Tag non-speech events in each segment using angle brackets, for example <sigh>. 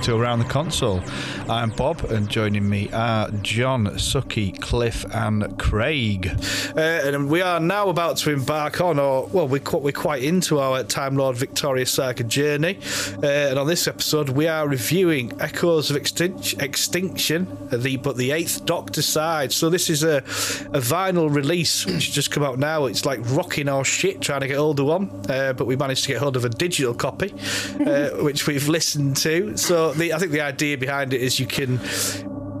to Around the Console. I'm Bob, and joining me are John, Suki, Cliff, and Craig. Uh, and we are now about to embark on, or well, we're quite, we're quite into our Time Lord Victorious Saga journey. Uh, and on this episode, we are reviewing Echoes of Extin- Extinction, the but the Eighth Doctor side. So this is a, a vinyl release which has just come out now. It's like rocking our shit trying to get hold of one, uh, but we managed to get hold of a digital copy, uh, <laughs> which we've listened to. So the, I think the idea behind it is you can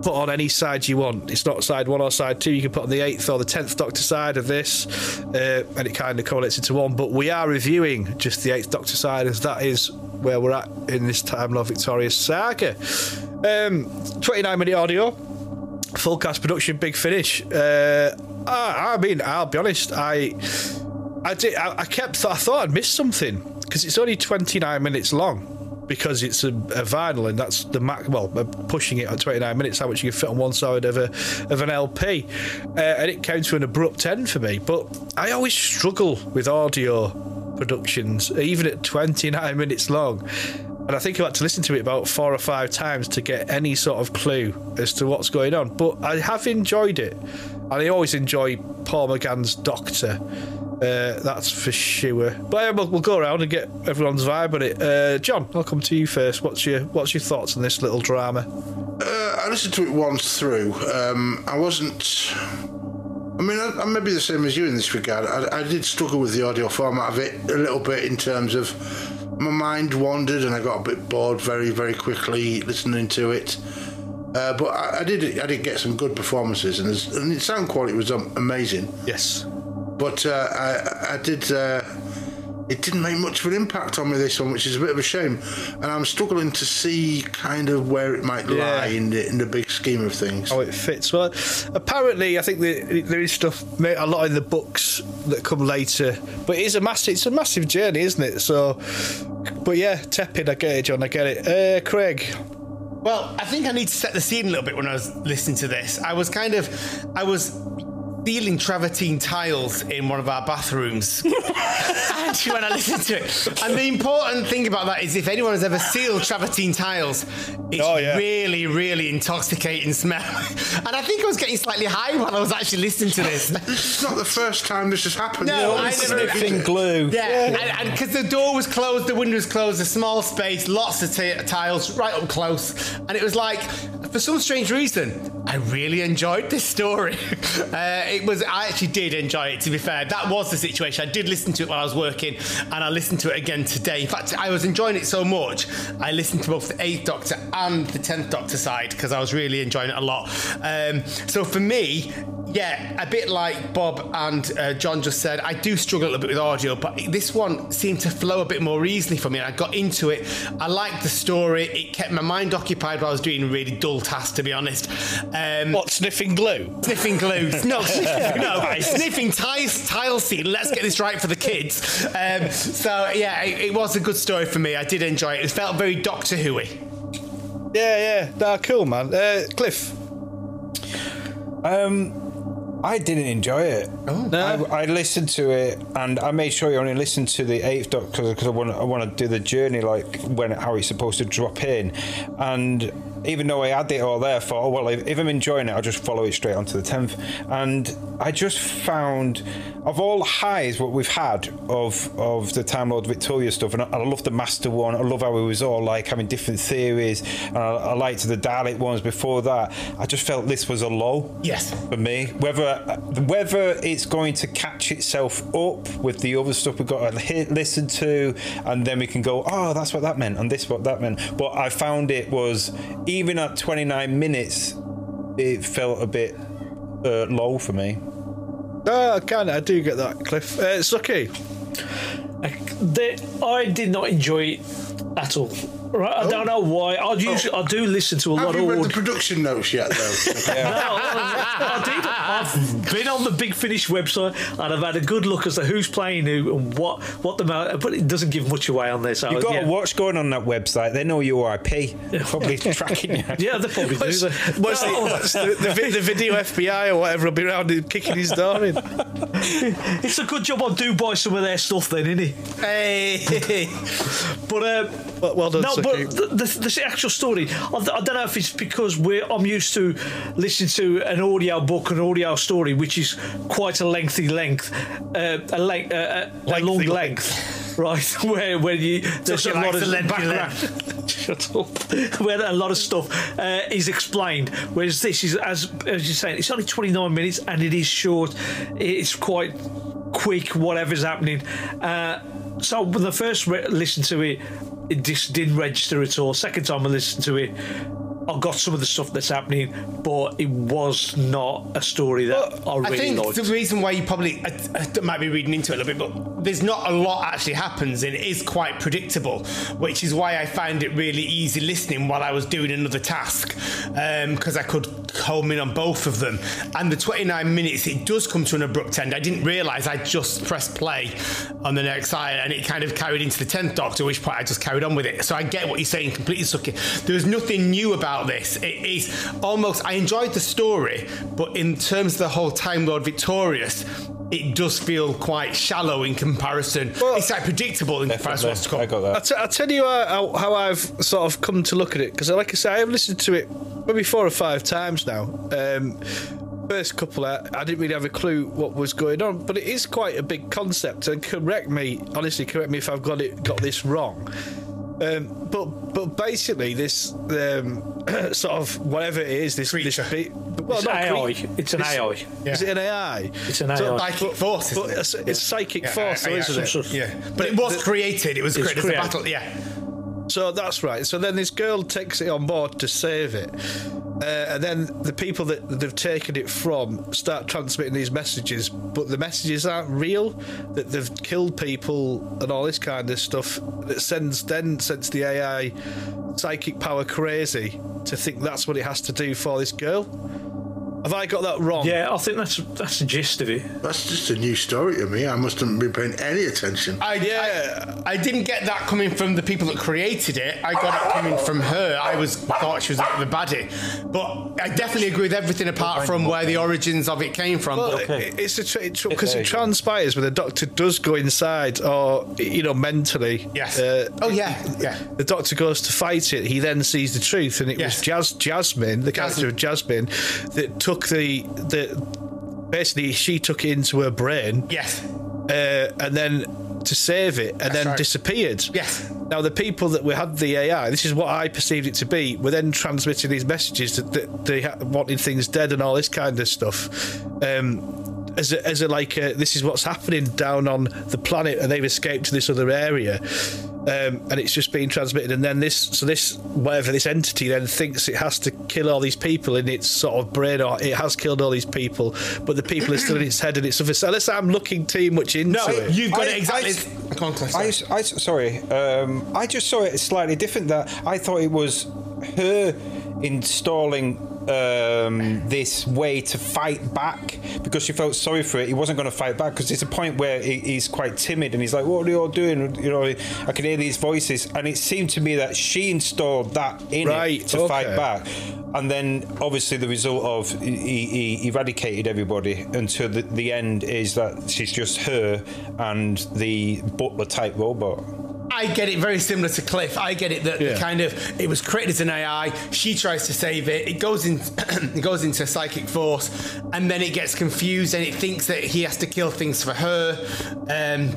put on any side you want. It's not side one or side two. You can put on the eighth or the tenth Doctor side of this, uh, and it kind of correlates into one. But we are reviewing just the eighth Doctor side, as that is where we're at in this Time Lord Victorious saga. Um, 29 minute audio, full cast production, big finish. Uh, I, I mean, I'll be honest, I. I did. I, I kept. I thought I'd missed something because it's only 29 minutes long because it's a, a vinyl and that's the max. Well, uh, pushing it at 29 minutes, how much you can fit on one side of a of an LP, uh, and it came to an abrupt end for me. But I always struggle with audio productions, even at 29 minutes long. And I think I had to listen to it about four or five times to get any sort of clue as to what's going on. But I have enjoyed it. And I always enjoy Paul McGann's Doctor. Uh, that's for sure. But uh, we'll, we'll go around and get everyone's vibe on it. Uh, John, I'll come to you first. What's your What's your thoughts on this little drama? Uh, I listened to it once through. Um, I wasn't. I mean, I, I may be the same as you in this regard. I, I did struggle with the audio format of it a little bit in terms of my mind wandered and I got a bit bored very, very quickly listening to it. Uh, but I, I did I did get some good performances and, and the sound quality was amazing. Yes. But uh, I, I did. Uh, it didn't make much of an impact on me this one, which is a bit of a shame. And I'm struggling to see kind of where it might Yeah. lie in the in the big scheme of things. Oh, it fits. Well, apparently, I think the, there is stuff, a lot in the books that come later. But it is a massive, it's a massive journey, isn't it? So, but yeah, tepid. I get it, John. I get it. Uh, Craig. Well, I think I need to set the scene a little bit when I was listening to this. I was kind of, I was stealing travertine tiles in one of our bathrooms <laughs> actually when I listened to it. And the important thing about that is if anyone has ever sealed travertine tiles, it's Oh, yeah. really, really intoxicating smell. <laughs> and I think I was getting slightly high while I was actually listening to this. <laughs> This is not the first time this has happened. No, I never- Sniffing glue. Yeah, and because the door was closed, the window was closed, a small space, lots of t- tiles, right up close, and it was like, for some strange reason, I really enjoyed this story. uh, it was, I actually did enjoy it. To be fair, that was the situation. I did listen to it while I was working, and I listened to it again today. In fact, I was enjoying it so much, I listened to both the Eighth Doctor and the Tenth Doctor side because I was really enjoying it a lot. Um, so for me, yeah, a bit like Bob and uh, John just said, I do struggle a little bit with audio, but this one seemed to flow a bit more easily for me. I got into it. I liked the story. It kept my mind occupied while I was doing a really dull task, to be honest. Um, What, sniffing glue? Sniffing glue. No, <laughs> <laughs> sniffing, no, sniffing tiles, tile seal. Let's get this right for the kids. Um, so, yeah, it, it was a good story for me. I did enjoy it. It felt very Doctor Who-y. Yeah, yeah. Nah, cool, man. Uh, Cliff. I didn't enjoy it. Oh. No? I, I listened to it, and I made sure you only listened to the eighth Doctor because I want I want to do the journey like when how it's supposed to drop in, and even though I had it all there, I thought, oh well, if, if I'm enjoying it, I'll just follow it straight onto the tenth. And I just found of all highs what we've had of of the Time Lord Victorious stuff, and I, I love the Master one. I love how it was all like having different theories, and I, I liked the Dalek ones before that. I just felt this was a low Yes. for me. Whether whether it's going to catch itself up with the other stuff we've got to hit, listen to, and then we can go, oh, that's what that meant, and this what that meant. But I found it was even at 29 minutes, it felt a bit uh, low for me. No, I can. I do get that, Cliff. Uh, Suki. They, I did not enjoy it at all. Right, I don't know why. I usually I do listen to a Have lot you of read the audio. production notes yet, though? <laughs> No, I, I did. I've been on the Big Finish website and I've had a good look as to who's playing who and what what the mo- but it doesn't give much away on there. So You've got yeah. to watch going on that website. They know your IP. <laughs> Probably tracking you. Yeah, they probably do. What's, They- what's the, what's the, the, vi- the video FBI or whatever will be around and kicking his door in? It's a good job I do buy some of their stuff then, isn't it? Hey. <laughs> But um, Well, well done, No, Suki. but the, the, the actual story, I, I don't know if it's because we're, I'm used to listening to an audio book, an audio story, which is quite a lengthy length, uh, a, length, uh, a, a long length, right? <laughs> Where where you there's a lot of lengthy background. <laughs> Shut up. <laughs> Where a lot of stuff uh, is explained, whereas this is as as you're saying, it's only 29 minutes and it is short. It's quite quick, whatever's happening. So I first re- listened to it, it just didn't register at all. Second time I listened to it, I got some of the stuff that's happening, but it was not a story that I I really think liked. the reason why you probably I, I might be reading into it a little bit, but there's not a lot actually happens, and it is quite predictable, which is why I found it really easy listening while I was doing another task, um, because I could home in on both of them. And the 29 minutes, it does come to an abrupt end. I didn't realise I just pressed play on the next side, and it kind of carried into the 10th Doctor, which point I just carried on with it. So I get what you're saying completely, Suki. There's nothing new about this. It is almost, I enjoyed the story, but in terms of the whole Time Lord Victorious, it does feel quite shallow in comparison. it's like predictable in comparison to what's to come. I got I'll, that. t- I'll tell you how, how I've sort of come to look at it because, like I say, I've listened to it maybe four or five times now. Um, first couple, I, I didn't really have a clue what was going on, but it is quite a big concept. And correct me, honestly, correct me if I've got it got this wrong. Um, but but basically, this um, <clears throat> sort of whatever it is, this Creature. This be- well, It's not AI. cre- It's an this- AI. Is it an AI? It's an So- AI. Psychic force, But isn't it? it's, it's psychic force, Yeah, though, isn't it? Some sort Yeah, but it was the- created. It was It's created as a battle. Yeah, So that's right. So then this girl takes it on board to save it. Uh, and then the people that they've taken it from start transmitting these messages, but the messages aren't real. That they've killed people and all this kind of stuff. That sends then sends the AI psychic power crazy to think that's what it has to do for this girl. Have I got that wrong? Yeah, I think that's that's the gist of it. That's just a new story to me. I must have been paying any attention. I, Yeah. I, I didn't get that coming from the people that created it. I got it coming from her. I was thought she was the baddie, but I definitely agree with everything apart from where the origins of it came from. Well, but it- it's a because it, 'cause there it transpires when the doctor does go inside, or you know, mentally. Yes. Uh, Oh, yeah, yeah. The doctor goes to fight it. He then sees the truth, and it Yes. was Jas- Jasmine, the character of Jasmine, that took the the. Basically, she took it into her brain, yes, uh, and then to save it, and then right. disappeared. Yes. Now the people that we had the AI, this is what I perceived it to be, were then transmitting these messages that, that they ha- wanted things dead and all this kind of stuff. Um, as a, as a like, a, this is what's happening down on the planet, and they've escaped to this other area, um, and it's just being transmitted. And then this, so this whatever this entity then thinks it has to kill all these people in its sort of brain, or it has killed all these people, but the people are still in its head and it's something. So unless I'm looking too much into no, it, you've got I- it exactly. I- Come on, Cliff, I, sorry. I sorry. Um, I just saw it slightly different. That I thought it was her installing um, this way to fight back because she felt sorry for it. He wasn't going to fight back because there's a point where he, he's quite timid and he's like, "What are you all doing?" You know, I can hear these voices, and it seemed to me that she installed that in Right, it to okay. fight back. And then, obviously, the result of he, he eradicated everybody until the, the end is that she's just her and the butler type robot. I get it very similar to Cliff. I get it that the kind of it was created as an AI. She tries to save it. It goes in, <clears throat> it goes into psychic force, and then it gets confused and it thinks that he has to kill things for her. Um,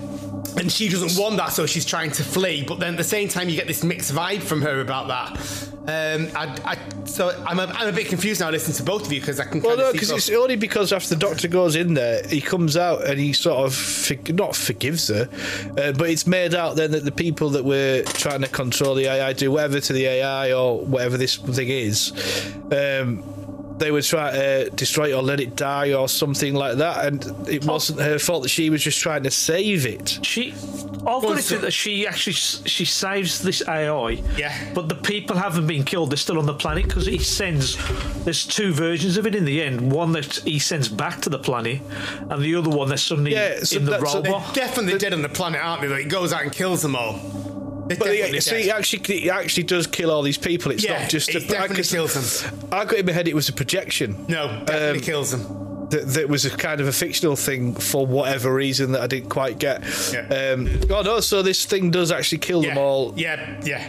and she doesn't want that, so she's trying to flee. But then at the same time, you get this mixed vibe from her about that. Um, I, I, so I'm a, I'm a bit confused now listening to both of you because I can. Well, no, because it's only because after the doctor goes in there, he comes out and he sort of for, not forgives her, uh, but it's made out then that the people that were trying to control the AI do whatever to the AI or whatever this thing is. Um, they were trying to destroy it or let it die or something like that, and it oh. wasn't her fault that she was just trying to save it. She, I've got it to that she actually she saves this AI. Yeah. But the people haven't been killed; they're still on the planet because he sends. There's two versions of it in the end. One that he sends back to the planet, and the other one that's suddenly Yeah, so in the that's- so they're robot. definitely dead on the planet, aren't they? Like, he goes out and kills them all. They're But it, so he actually, he actually does kill all these people. It's Yeah, not just it a definitely because kills them. I got in my head it was a projection. No, definitely Um, kills them. that, that was a kind of a fictional thing for whatever reason that I didn't quite get. Yeah. Um, oh no, so this thing does actually kill them Yeah, all, yeah, yeah.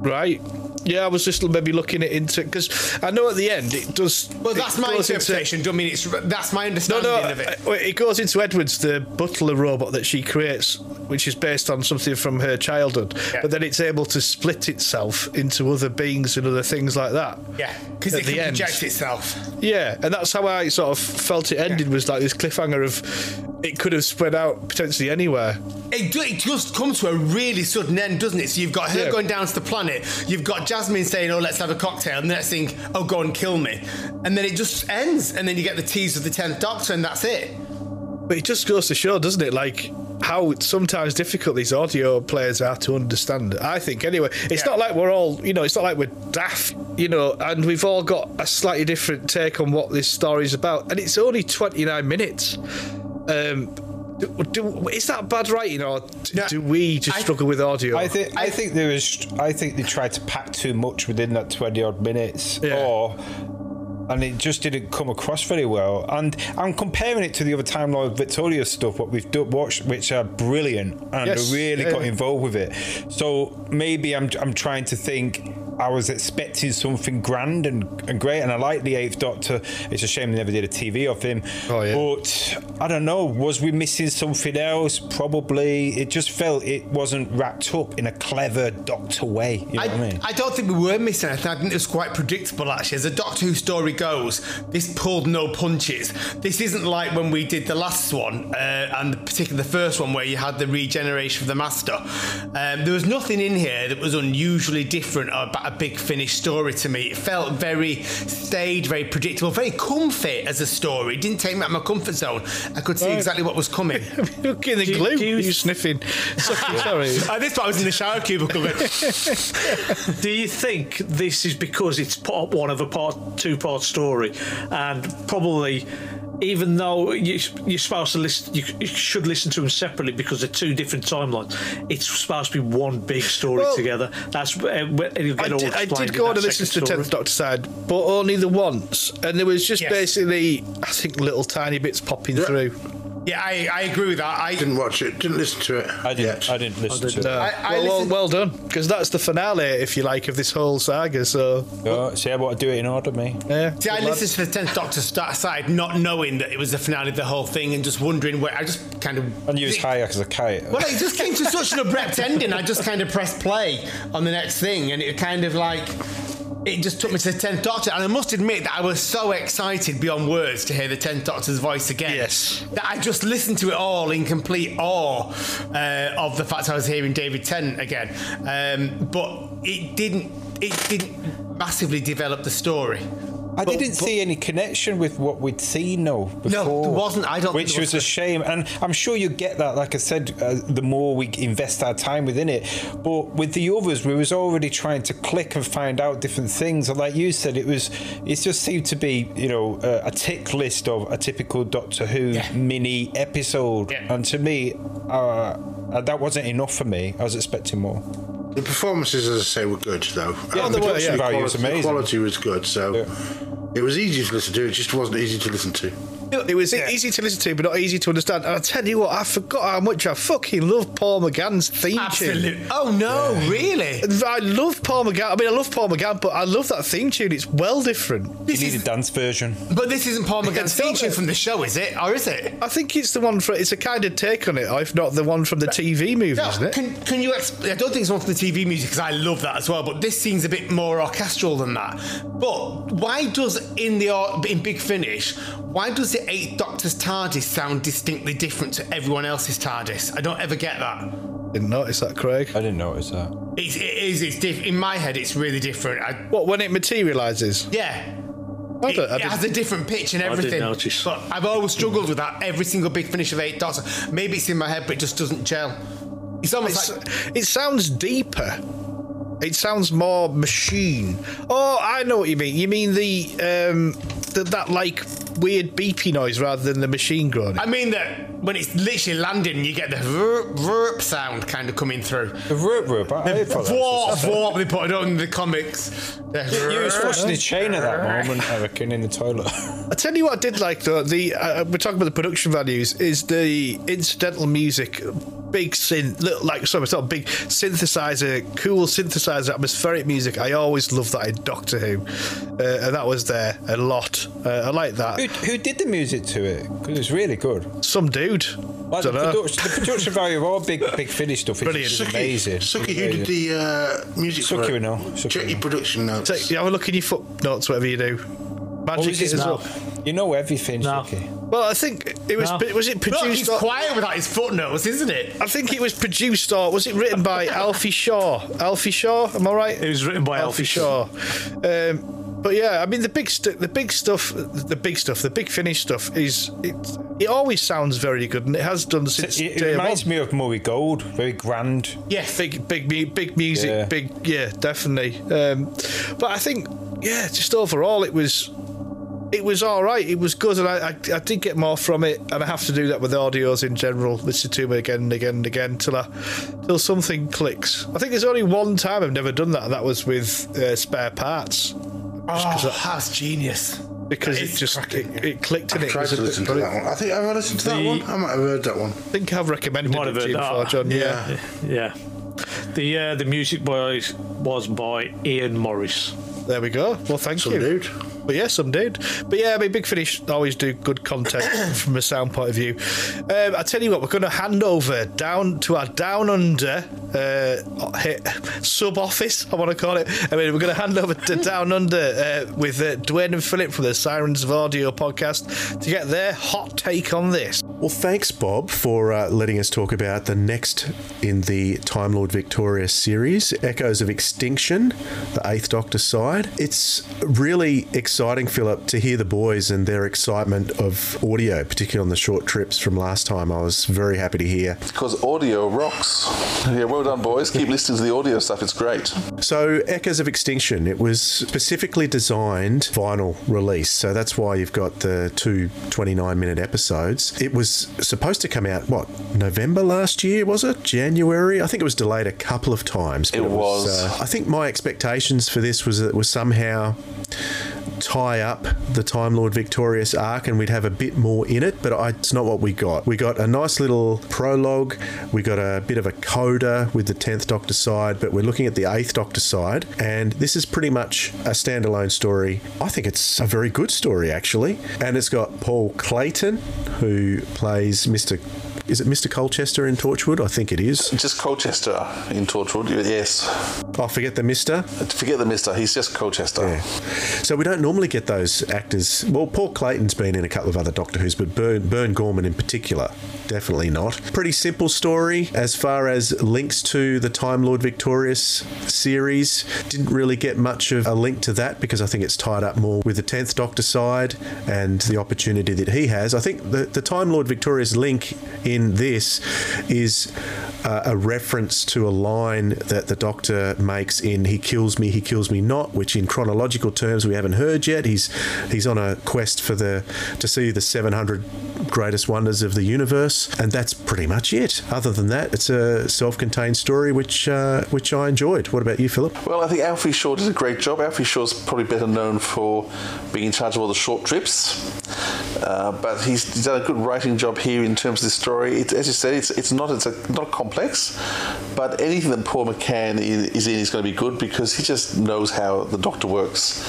right? Yeah, I was just maybe looking it into because I know at the end it does. Well, that's my goes into- interpretation. Don't mean it's that's my understanding no, of it. it goes into Edwards, the butler robot that she creates, which is based on something from her childhood. Yeah. But then it's able to split itself into other beings and other things like that. Yeah, because it can end. project itself. Yeah, and that's how I sort of felt it ended was like this cliffhanger of it could have spread out potentially anywhere. It, do, it just comes to a really sudden end, doesn't it? So you've got her Yeah. going down to the planet, you've got Jasmine saying, "Oh, let's have a cocktail," and the next thing, "Oh, go and kill me," and then it just ends, and then you get the tease of the tenth Doctor, and that's it. But it just goes to show, doesn't it, like how sometimes difficult these audio players are to understand. I think anyway. It's Yeah. not like we're all, you know, it's not like we're daft, you know, and we've all got a slightly different take on what this story's about, and it's only twenty nine minutes. Um, do, do, is that bad writing, or d- No, do we just I- struggle with audio? I think I think there was I think they tried to pack too much within that twenty odd minutes, Yeah. or and it just didn't come across very well. And I'm comparing it to the other Time Lord Victorious stuff, what we've done, watched, which are brilliant and Yes, really yeah. got involved with it. So maybe I'm I'm trying to think. I was expecting something grand and, and great, and I like the Eighth Doctor. It's a shame they never did a TV of him. Oh, yeah. But I don't know. Was we missing something else? Probably. It just felt it wasn't wrapped up in a clever Doctor way. You know I, what I mean? I don't think we were missing anything. I think it was quite predictable, actually. As a Doctor Who story goes, this pulled no punches. This isn't like when we did the last one, uh, and particularly the first one where you had the regeneration of the Master. Um, there was nothing in here that was unusually different about a big finish story to me. It felt very staged, very predictable, very comfy as a story. It didn't take me out of my comfort zone. I could see Right. exactly what was coming. <laughs> Look in the Do you- glue. do you- Are you sniffing? Sorry. <laughs> At this point, I was in the shower cubicle. going, <laughs> Do you think this is because it's part one of a part two part story, and probably even though you, you're supposed to listen, you, you should listen to them separately because they're two different timelines. It's supposed to be one big story Well, together. That's uh, when- it'll get I all did, I did go on that and listen to second the story. Tenth Doctor side, but only the once, and there was just Yes. basically, I think, little tiny bits popping through. Yeah, I, I agree with that. I Didn't watch it. Didn't listen to it. I didn't. yet. I didn't listen didn't. to it. Uh, I- I well, well, well done, because that's the finale, if you like, of this whole saga. So, Oh, see, I want to do it in order, me. yeah. See, I good lad. listened to the tenth Doctor start side, not knowing that it was the finale of the whole thing, and just wondering where. I just kind of And you was high as a kite. Well, it just came to such an abrupt ending. I just kind of pressed play on the next thing, and it kind of like. It just took me to the tenth Doctor, and I must admit that I was so excited beyond words to hear the tenth Doctor's voice again. Yes. that I just listened to it all in complete awe uh, of the fact I was hearing David Tennant again. Um, but it didn't. It didn't massively develop the story. I didn't see any connection with what we'd seen though before. No, there wasn't. I don't Which there was was. a shame, and I'm sure you get that. Like I said, uh, the more we invest our time within it, but with the others, we was already trying to click and find out different things. And like you said, it was it just seemed to be you know uh, a tick list of a typical Doctor Who Yeah. mini episode, Yeah. and to me, uh, uh, that wasn't enough for me. I was expecting more. The performances, as I say, were good though. Yeah, And the the production quality, value was amazing. quality was good, so Yeah. It was easy to listen to. It just wasn't easy to listen to. It was easy to listen to, but not easy to understand. And I tell you what, I forgot how much I fucking love Paul McGann's theme tune. Absolutely. Oh no, really? I love Paul McGann. I mean, I love Paul McGann, but I love that theme tune. It's well different. You This need a dance version. but this isn't Paul <laughs> McGann's It's not feature a- from the show, is it? Or is it? I think it's the one for. It's a kind of take on it, if not the one from the TV movie, No, isn't it? Can, can you? Exp- I don't think it's one from the TV music because I love that as well. But this seems a bit more orchestral than that. But why does in the in Big Finish? Why does the Eighth Doctor's TARDIS sound distinctly different to everyone else's TARDIS? I don't ever get that. Didn't notice that, Craig. I didn't notice that. It's, it is. It's diff- in my head. It's really different. I, What when it materializes? yeah. I It, don't, I it didn't- has a different pitch and didn't everything. notice. But I've always struggled with that. Every single big finish of eight dots. Maybe it's in my head, but it just doesn't gel. It's almost It's- like it sounds deeper. It sounds more machine. Oh, I know what you mean. You mean the um, that, that like weird beepy noise rather than the machine groaning? I mean that when it's literally landing, you get the verp, verp sound kind of coming through. The rope rope. I heard for. Warp, warp, they put it on the comics. The You was flushing his chain at that moment, I reckon, in the toilet. I tell you what, I did like though. The uh, we're talking about the production values. Is the incidental music big synth, little, like sorry, it's not big synthesizer, cool synthesizer, atmospheric music. I always loved that in Doctor Who, uh, and that was there a lot. Uh, I like that. who, who did the music to it? Because it's really good. Some dude. Like the, Dunno. production, the production value of all big big finish stuff is Brilliant. is Suki, amazing. Suki, who did the uh, music Suki for we it? know, Suki Check we your know. production notes. Take, you have a look in your footnotes, whatever you do. Magic was his it as no. well. You know everything, No. Suki. Well, I think it was. No. Was it Look, produced? he's or- quiet without his footnotes, isn't it? I think it was produced or was it written by <laughs> Alfie Shaw? Alfie Shaw, am I right? It was written by Alfie Shaw. Um, but yeah, I mean the big stu- the big stuff, the big stuff, the big finish stuff is it. It always sounds very good, and it has done since It, it reminds one. me of Murray Gold, very grand. Yeah, Big, big, big music, Yeah. big, yeah, definitely. Um, but I think, yeah, just overall, it was, it was all right. It was good, and I, I, I did get more from it, and I have to do that with audios in general. Listen to them again and again and again till I, till something clicks. I think there's only one time I've never done that, and that was with uh, spare parts Oh, that's genius. because That it is just cracking. it, it clicked in I it. tried to listen to that one. I think have listened to that one. I might have heard that one. I think I've recommended might it have to you heard before. John. Yeah. Yeah. The uh, the music by, was by Ian Morris. There we go. Well, thank Some you. dude. But yeah, some did. But yeah, I mean, Big Finish always do good content <coughs> from a sound point of view. Um, I tell you what, we're going to hand over down to our down under uh, sub office. I want to call it. I mean, we're going to hand over to <laughs> down under uh, with uh, Dwayne and Philip from the Sirens of Audio podcast to get their hot take on this. Well, thanks, Bob, for uh, letting us talk about the next in the Time Lord Victorious series, Echoes of Extinction, the Eighth Doctor side. It's really exciting, Philip, to hear the boys and their excitement of audio, particularly on the short trips from last time. I was very happy to hear. Because audio rocks. Yeah, well done, boys. Keep listening to the audio stuff. It's great. So, Echoes of Extinction, it was specifically designed vinyl release. So that's why you've got the two 29 minute episodes. It was supposed to come out, what, November last year, was it? January? I think it was delayed a couple of times. but It was. uh, I think my expectations for this was that it was somehow tie up the Time Lord Victorious arc and we'd have a bit more in it, but I, it's not what we got. We got a nice little prologue, we got a bit of a coda with the 10th Doctor side, but we're looking at the 8th Doctor side, and this is pretty much a standalone story. I think it's a very good story, actually. And it's got Paul Clayton, who plays Mr. Is it Mr. Colchester in Torchwood? I think it is. Just Colchester in Torchwood. Yes. I forget the Mister. Forget the mister. He's just Colchester. Yeah. So we don't normally get those actors. Well, Paul Clayton's been in a couple of other Doctor Who's, but Burn, Burn Gorman in particular, definitely not. Pretty simple story as far as links to the Time Lord Victorious series. Didn't really get much of a link to that because I think it's tied up more with the 10th Doctor side and the opportunity that he has. I think the, the Time Lord Victorious link in this is uh, a reference to a line that the Doctor makes in "He kills me, he kills me not," which in chronological terms we haven't heard yet. He's he's on a quest for the to see the 700 greatest wonders of the universe, and that's pretty much it. Other than that, it's a self-contained story which uh, which I enjoyed. What about you, Philip? Well, I think Alfie Shaw did a great job. Alfie Shaw's probably better known for being in charge of all the short trips, uh, but he's, he's done a good writing job here in terms of the story. It, as you said, it's it's not it's a, not complex, but anything that Paul McGann is in is going to be good because he just knows how the Doctor works,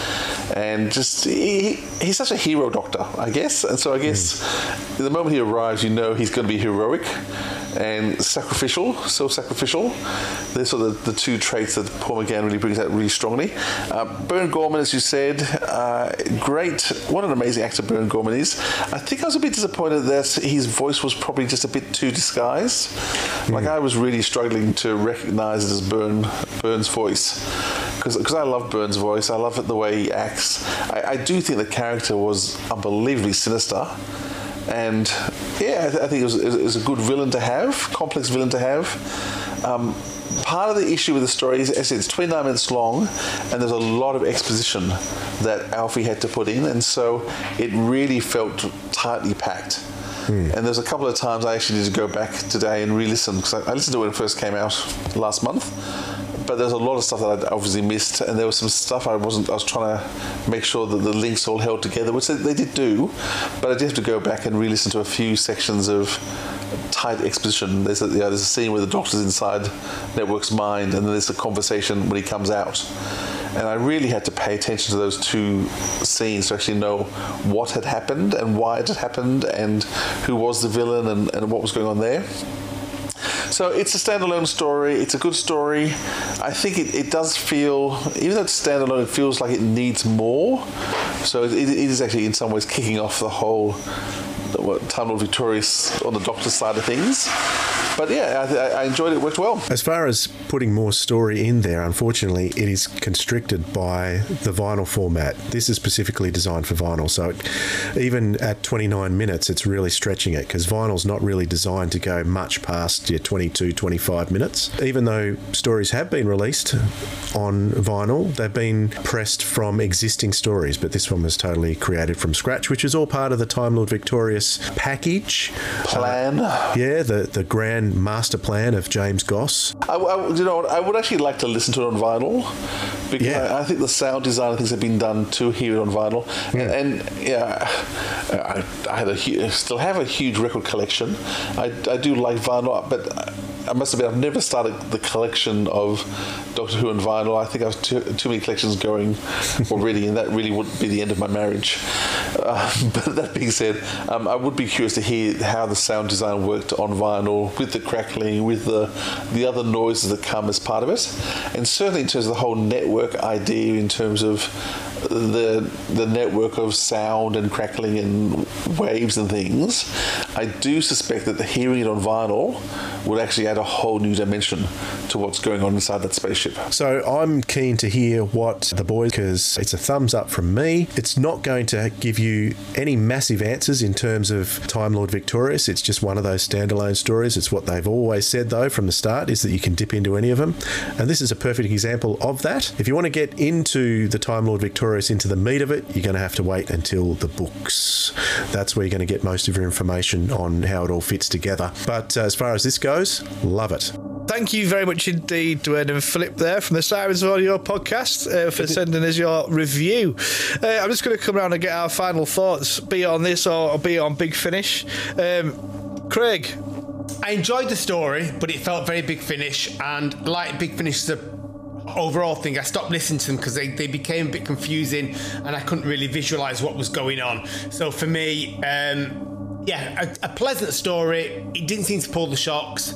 and just he, he's such a hero Doctor, I guess. And so I guess the moment he arrives, you know he's going to be heroic and sacrificial, so sacrificial. They're the, the two traits that Paul McGann really brings out really strongly. Uh, Burn Gorman, as you said, uh, great. What an amazing actor Burn Gorman is. I think I was a bit disappointed that his voice was probably just a bit too disguised. Like I was really struggling to recognise it as Burn Burn's voice because I love Burns' voice. I love it the way he acts. I, I do think the character was unbelievably sinister and yeah, I, th- I think it was, it was a good villain to have, complex villain to have. Um, part of the issue with the story is, as I said, it's 29 minutes long, and there's a lot of exposition that Alfie had to put in, and so it really felt tightly packed. And there's a couple of times I actually need to go back today and re-listen because I, I listened to it when it first came out last month. But there's a lot of stuff that I obviously missed, and there was some stuff I wasn't. I was trying to make sure that the links all held together, which they, they did do. But I did have to go back and re-listen to a few sections of tight exposition. There's a, you know, there's a scene where the doctor's inside Network's mind, and then there's a conversation when he comes out. And I really had to pay attention to those two scenes to actually know what had happened and why it had happened and who was the villain and, and what was going on there. So it's a standalone story. It's a good story. I think it, it does feel, even though it's standalone, it feels like it needs more. So it, it is actually in some ways kicking off the whole what, Time Lord Victorious on the Doctor's side of things. But yeah, I, I enjoyed it. It worked well. As far as putting more story in there, unfortunately, it is constricted by the vinyl format. This is specifically designed for vinyl, so it, even at 29 minutes, it's really stretching it because vinyl's not really designed to go much past your 22, 25 minutes. Even though stories have been released on vinyl, they've been pressed from existing stories, but this one was totally created from scratch, which is all part of the Time Lord Victorious package. Plan. Uh, yeah, the, the grand master plan of James Goss. I, I- you know, I would actually like to listen to it on vinyl because Yeah. I, I think the sound design things have been done to hear it on vinyl. And, and yeah, I, I had a hu- still have a huge record collection. I, I do like vinyl, but I must admit I've never started the collection of Doctor Who on vinyl. I think I have too, too many collections going already, and that really wouldn't be the end of my marriage. Uh, <laughs> but that being said, um, I would be curious to hear how the sound design worked on vinyl with the crackling, with the the other noises that come as part of it, and certainly in terms of the whole network idea, in terms of the the network of sound and crackling and waves and things. I do suspect that the hearing it on vinyl would actually add a whole new dimension to what's going on inside that spaceship. So I'm keen to hear what the boys, because it's a thumbs up from me. It's not going to give you any massive answers in terms of Time Lord Victorious. It's just one of those standalone stories. It's what they've always said though from the start is that you can dip into any of them, and this is a perfect example of that. If you want to get into the Time Lord Victorious, into the meat of it, you're going to have to wait until the books. That's where you're going to get most of your information on how it all fits together. But uh, as far as this goes, love it. Thank you very much indeed, Dwayne and Philip, there from the Sirens Audio podcast uh, for sending us your review. Uh, I'm just going to come around and get our final thoughts, be it on this or, or be it on Big Finish. Um, Craig, I enjoyed the story, but it felt very big finish. And like Big Finish, the overall thing, I stopped listening to them because they, they became a bit confusing and I couldn't really visualize what was going on. So for me, um, yeah, a, a pleasant story. It didn't seem to pull the shocks.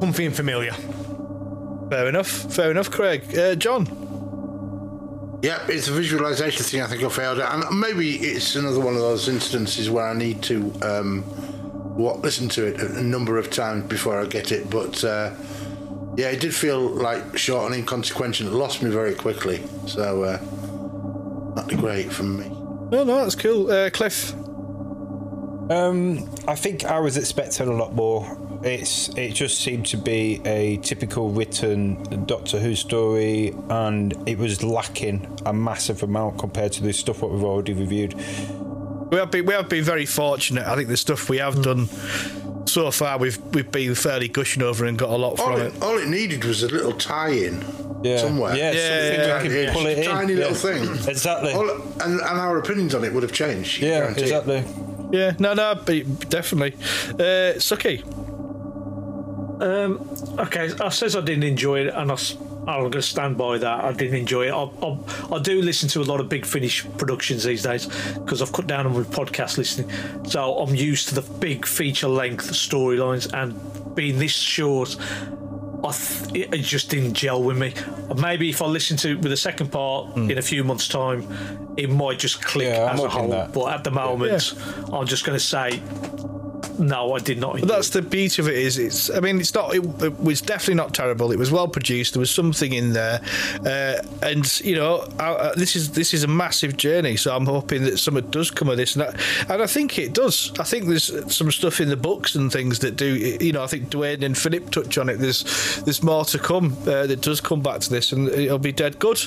Comfy and familiar. fair enough, fair enough, Craig. Uh, John, Yeah, it's a visualization thing. I think I failed at, and maybe it's another one of those instances where I need to um, what listen to it a, a number of times before I get it. But uh, yeah, it did feel like short and inconsequential. It lost me very quickly, so uh, not great from me. no, no, that's cool. Uh, Cliff, Um, I think I was expecting a lot more. It's it just seemed to be a typical written Doctor Who story, and it was lacking a massive amount compared to the stuff what we've already reviewed. we have been we have been very fortunate. I think the stuff we have done so far, we've we've been fairly gushing over and got a lot All from it, it. all it needed was a little tie-in Yeah, somewhere. yeah, Yeah, something yeah, we can yeah. pull it in. Tiny little thing. <laughs> Exactly. All, and, and our opinions on it would have changed. yeah, guarantee. exactly. Yeah, no, no, be- definitely. Uh, Suki, Um, okay, I says I didn't enjoy it, and I, am going to stand by that. I didn't enjoy it. I, I, I do listen to a lot of Big Finish productions these days because I've cut down on my podcast listening, so I'm used to the big feature length storylines. And being this short, I th- it just didn't gel with me. Maybe if I listen to it with the second part hmm. in a few months' time, it might just click Yeah, I'm as a whole. that. But at the moment, I'm just going to say no, I did not. That's the beauty of it. Is it's? I mean, it's not. It, it was definitely not terrible. It was well produced. There was something in there, uh, and you know, I, uh, this is this is a massive journey. So I'm hoping that something does come of this, and, that, and I think it does. I think there's some stuff in the books and things that do. You know, I think Dwayne and Philip touch on it. There's there's more to come uh, that does come back to this, and it'll be dead good.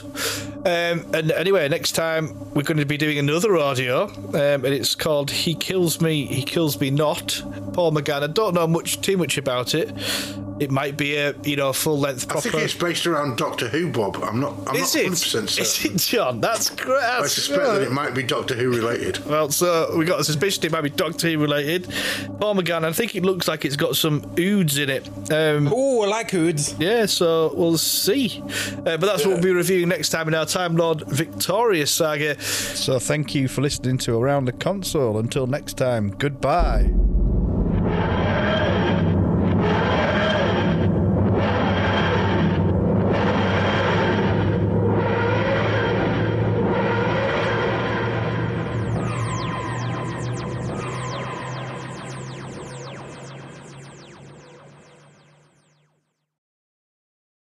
Um, and anyway, next time we're going to be doing another audio, um, and it's called "He Kills Me, He Kills Me Not." Paul McGann. I don't know much too much about it. It might be a you know full length I think it's based around Doctor Who, Bob. I'm not. I'm is not it? 100 percent Is certain. it John? That's great. I suspect that it might be Doctor Who related. <laughs> Well, so we got a suspicion it might be Doctor Who related. Paul McGann. I think it looks like it's got some oods in it. Um, Oh, I like hoods. yeah, so we'll see. Uh, but that's what we'll be reviewing next time in our Time Lord Victorious saga. So thank you for listening to Around the Console. Until next time, goodbye.